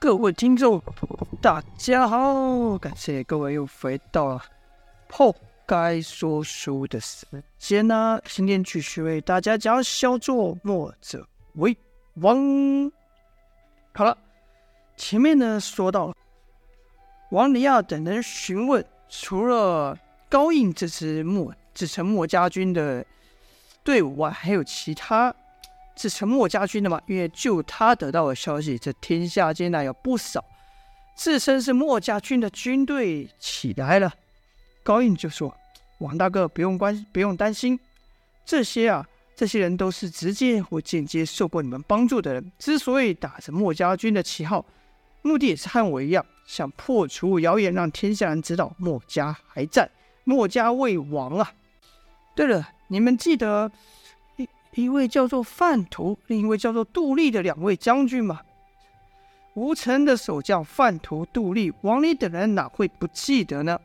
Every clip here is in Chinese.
各位听众，大家好！感谢各位又回到了破该说书的时间呢。今天继续为大家讲小作墨者为王。好了，前面呢说到了王离啊等人询问，除了高印这支墨自称墨家军的队伍外，还有其他。自称墨家军的嘛，因为就他得到的消息，这天下间呢有不少自称是墨家军的军队起来了。高印就说：“王大哥不用关，不用担心，这些啊，这些人都是直接或间接受过你们帮助的人。之所以打着墨家军的旗号，目的也是和我一样，想破除谣言，让天下人知道墨家还在，墨家未亡啊。对了，你们记得。”一位叫做范图，另一位叫做杜立的两位将军嘛。吴城的守将范图、杜立，王离等人哪会不记得呢？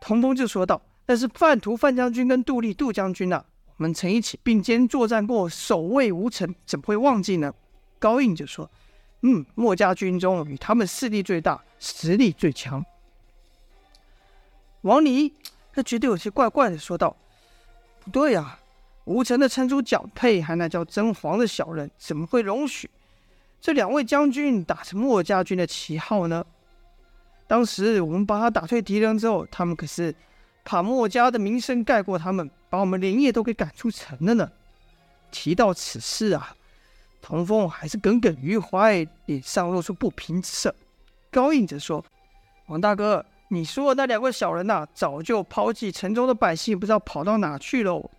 童风就说道：“但是范图范将军跟杜立杜将军啊，我们曾一起并肩作战过，守卫吴城，怎么会忘记呢？”高应就说：“嗯，墨家军中与他们势力最大，实力最强。”王离他觉得有些怪怪的，说道：“不对呀、啊。”吴城的城主蒋佩和那叫甄黄的小人，怎么会容许这两位将军打着墨家军的旗号呢？当时我们把他打退敌人之后，他们可是怕墨家的名声盖过他们，把我们连夜都给赶出城了呢。提到此事啊，童风还是耿耿于怀，脸上露出不平之色。高应则说：“王大哥，你说的那两位小人呐、早就抛弃城中的百姓，不知道跑到哪去喽。”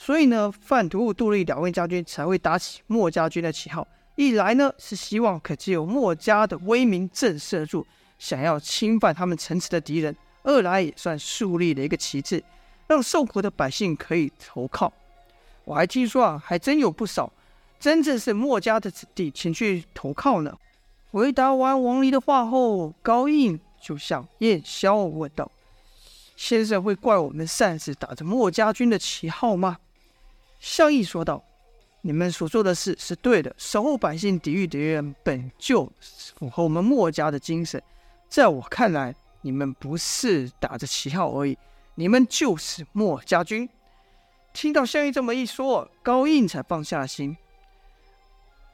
所以呢，范图、杜立两位将军才会打起墨家军的旗号。一来呢，是希望可借由墨家的威名震慑住想要侵犯他们城池的敌人；二来也算树立了一个旗帜，让受苦的百姓可以投靠。我还听说啊，还真有不少真正是墨家的子弟前去投靠呢。回答完王离的话后，高应就向燕萧问道：“先生会怪我们擅自打着墨家军的旗号吗？”向义说道：“你们所做的事是对的，守护百姓、抵御敌人，本就符合我们墨家的精神。在我看来，你们不是打着旗号而已，你们就是墨家军。”听到项义这么一说，高应才放下了心。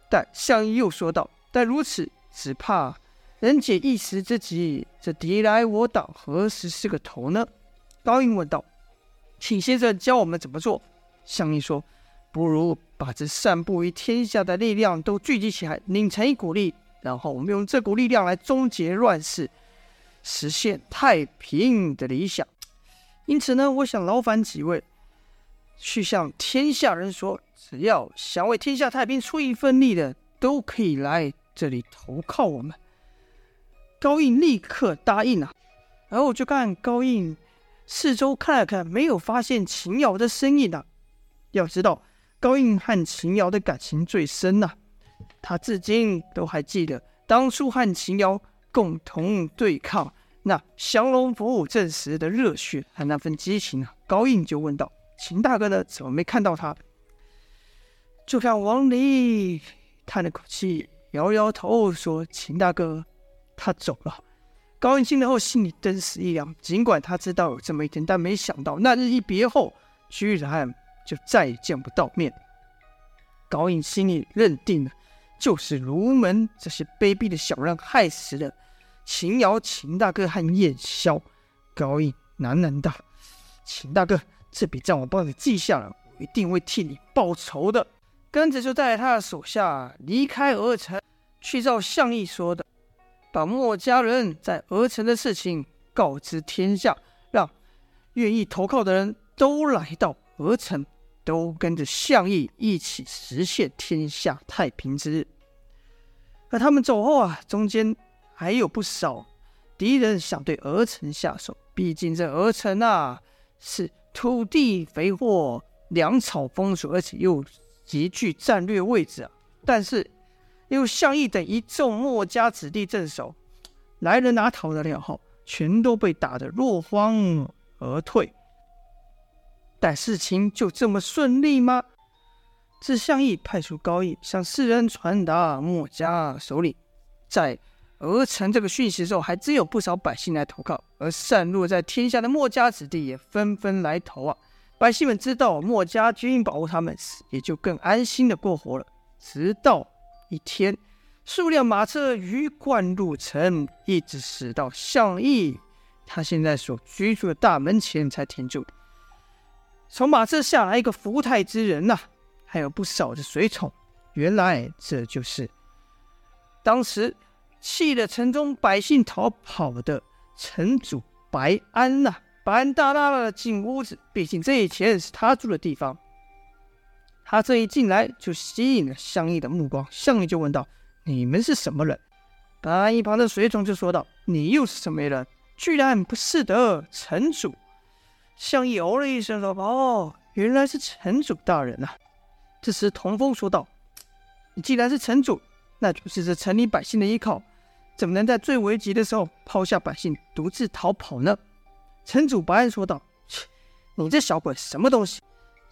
但项义又说道：“但如此，只怕能解一时之急。这敌来我挡，何时是个头呢？”高应问道：“请先生教我们怎么做？”项义说：“不如把这散布于天下的力量都聚集起来，拧成一股力，然后我们用这股力量来终结乱世，实现太平的理想。因此呢，我想劳烦几位去向天下人说，只要想为天下太平出一份力的，都可以来这里投靠我们。”高印立刻答应了，然后我就看高印四周看了看，没有发现秦瑶的身影啊。要知道，高印和秦瑶的感情最深呐、他至今都还记得当初和秦瑶共同对抗那降龙伏虎阵时的热血和那份激情啊。高印就问道：“秦大哥呢？怎么没看到他？”就看王离叹了口气，摇摇头说：“秦大哥，他走了。”高印听了后心里顿时一凉，尽管他知道有这么一天，但没想到那日一别后，居然。就再也见不到面。高颖心里认定了，就是卢门这些卑鄙的小人害死了秦瑶、秦大哥和叶萧。高颖喃喃道：“秦大哥，这笔账我帮你记下了，我一定会替你报仇的。”跟着就带着他的手下离开鹅城，去照向义说的，把墨家人在鹅城的事情告知天下，让愿意投靠的人都来到鹅城。都跟着项义一起实现天下太平之日。而他们走后啊，中间还有不少敌人想对鹅城下手。毕竟这鹅城啊，是土地肥沃、粮草丰足，而且又极具战略位置啊。但是，有向义等一众墨家子弟镇守，来人哪逃得了？后全都被打得落荒而退。但事情就这么顺利吗？自向义派出高义向世人传达墨家首领在而传这个讯息的时候，还真有不少百姓来投靠，而散落在天下的墨家子弟也纷纷来投啊。百姓们知道墨家军保护他们，也就更安心的过活了。直到一天，数辆马车鱼贯入城，一直驶到项义他现在所居住的大门前才停住。从马车下来一个福泰之人呐、还有不少的随从。原来这就是当时气得城中百姓逃跑的城主白安呐、白安大大的进屋子，毕竟这以前是他住的地方。他这一进来就吸引了项义的目光，项义就问道：“你们是什么人？”白安一旁的随从就说道：“你又是什么人？居然不识得城主？”项义哦了一声说：“哦，原来是城主大人呐、啊。”这时童风说道：“你既然是城主，那就是这城里百姓的依靠，怎么能在最危急的时候抛下百姓独自逃跑呢？”城主白安说道：“切，你这小鬼什么东西，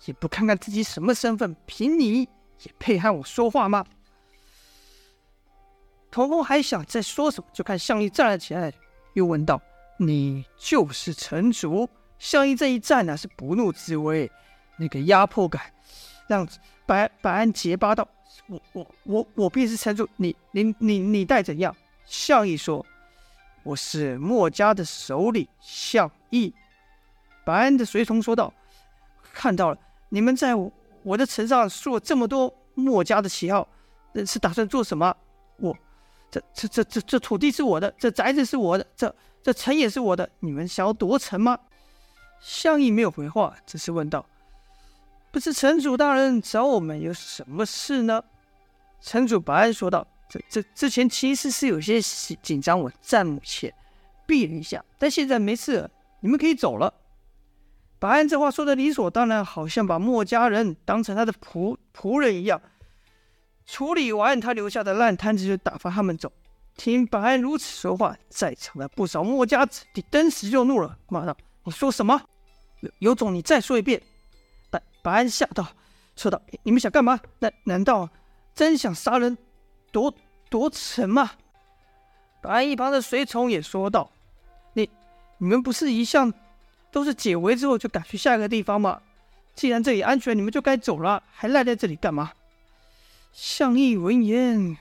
也不看看自己什么身份，凭你也配和我说话吗？”童风还想再说什么，就看项义站了起来，又问道：“你就是城主？”项义这一战呢，是不怒自威，那个压迫感让白白安结巴道：“我我我我便是城主，你你你你待怎样？”项义说。我是墨家的首领项义，白安的随从说道：“看到了，你们在我，我的城上树了这么多墨家的旗号，那是打算做什么？我，这这这这这土地是我的，这宅子是我的，这这城也是我的，你们想要夺城吗？”项义没有回话，只是问道：“不知城主大人找我们有什么事呢？”城主白安说道。这这之前其实是有些紧张，我战母前避了一下，但现在没事了，你们可以走了。白安这话说的理所当然，好像把墨家人当成他的仆仆人一样。处理完他留下的烂摊子，就打发他们走。听白安如此说话，在场的不少墨家子弟登时就怒了，骂道：“你说什么？有有种你再说一遍！”白白安吓到，说道：“你们想干嘛？难难道真想杀人？”夺夺城吗？白安一旁的随从也说道：“你你们不是一向都是解围之后就赶去下一个地方吗？既然这里安全，你们就该走了，还赖在这里干嘛？”项义闻言，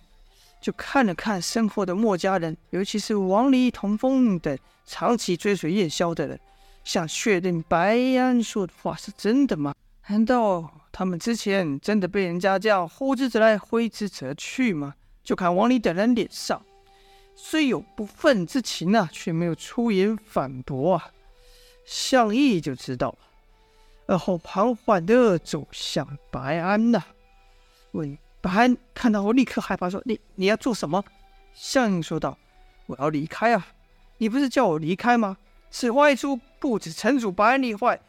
就看了看身后的墨家人，尤其是王离、童风等长期追随夜宵的人，想确定白安说的话是真的吗？难道他们之前真的被人家这样呼之则来，挥之则去吗？就看王离等人脸上，虽有不忿之情啊，却没有出言反驳啊。向义就知道了，而后缓缓地走向白安呐、问白安看到后立刻害怕说：“你你要做什么？”向义说道：“我要离开啊！你不是叫我离开吗？”此话一出，不止城主白安厉害，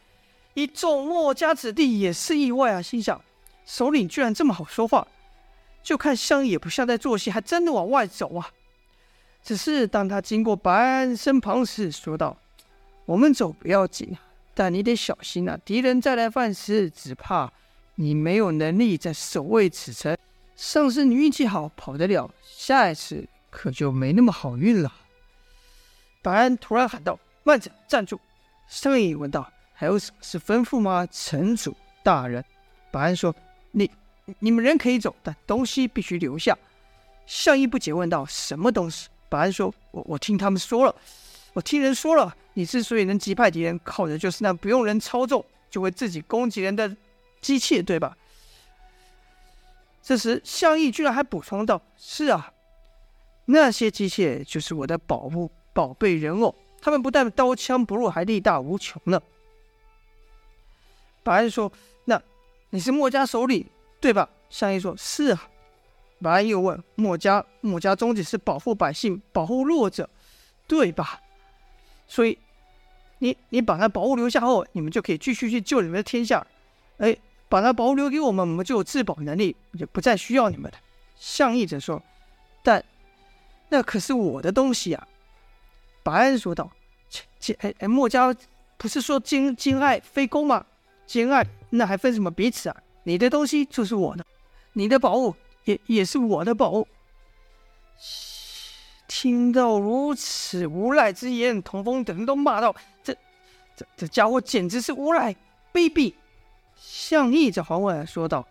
一众墨家子弟也是意外啊，心想：首领居然这么好说话。就看项义也不像在做戏，还真的往外走啊！只是当他经过白安身旁时，说道：“我们走不要紧，但你得小心啊！敌人再来犯时，只怕你没有能力再守卫此城。上次你运气好，跑得了，下一次可就没那么好运了。”白安突然喊道：“慢着，站住！”项义问道：“还有什么事吩咐吗？”城主大人，保安说：“你。”你们人可以走，但东西必须留下。项义不解问道：“什么东西？”保安说：“我我听他们说了，我听人说了，你之所以能击败敌人，靠的就是那不用人操纵就会自己攻击人的机器，对吧？”这时，项义居然还补充道：“是啊，那些机械就是我的宝物、宝贝人偶，他们不但刀枪不入，还力大无穷呢。”白安说：“那你是墨家首领？”对吧？项义说：“是啊。”白安又问：“墨家，墨家宗旨是保护百姓，保护弱者，对吧？所以，你你把那宝物留下后，你们就可以继续去救你们的天下。哎，把那宝物留给我们，我们就有自保能力，也不再需要你们了。”项义则说：“但那可是我的东西啊。”白安说道：“切，切哎哎，墨家不是说兼兼爱非攻吗？兼爱那还分什么彼此啊？”你的东西就是我的，你的宝物也也是我的宝物。听到如此无赖之言，童风等人都骂道：“这、这、这家伙简直是无赖卑鄙！”向义则缓缓说道：“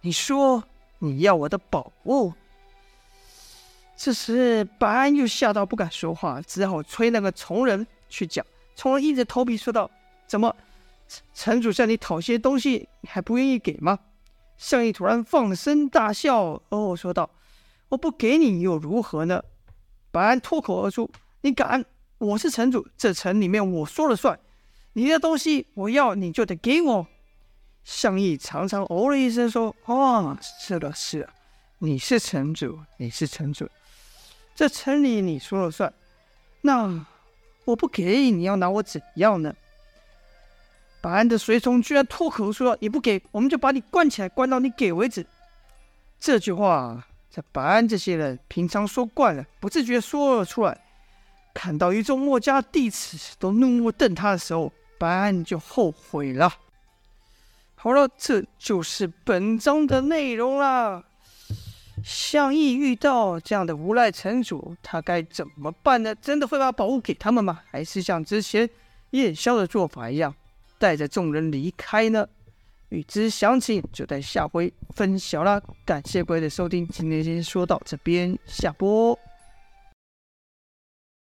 你说你要我的宝物？”这时白安又吓到不敢说话，只好催那个从人去讲。从人硬着头皮说道：“怎么，城主向你讨些东西，你还不愿意给吗？”向义突然放声大笑，哦，说道：“我不给你又如何呢？”白安脱口而出：“你敢？我是城主，这城里面我说了算。你的东西我要，你就得给我。”向义长长哦了一声，说：“哦，是的，是的，你是城主，你是城主，这城里你说了算。那我不给，你要拿我怎样呢？”白安的随从居然脱口说：“你不给，我们就把你关起来，关到你给为止。”这句话在白安这些人平常说惯了，不自觉说了出来。看到一众墨家弟子都怒目瞪他的时候，白安就后悔了。好了，这就是本章的内容了。像一遇到这样的无赖城主，他该怎么办呢？真的会把宝物给他们吗？还是像之前夜宵的做法一样？带着众人离开呢？欲知详情，就在下回分晓啦！感谢各位的收听，今天先说到这边，下播。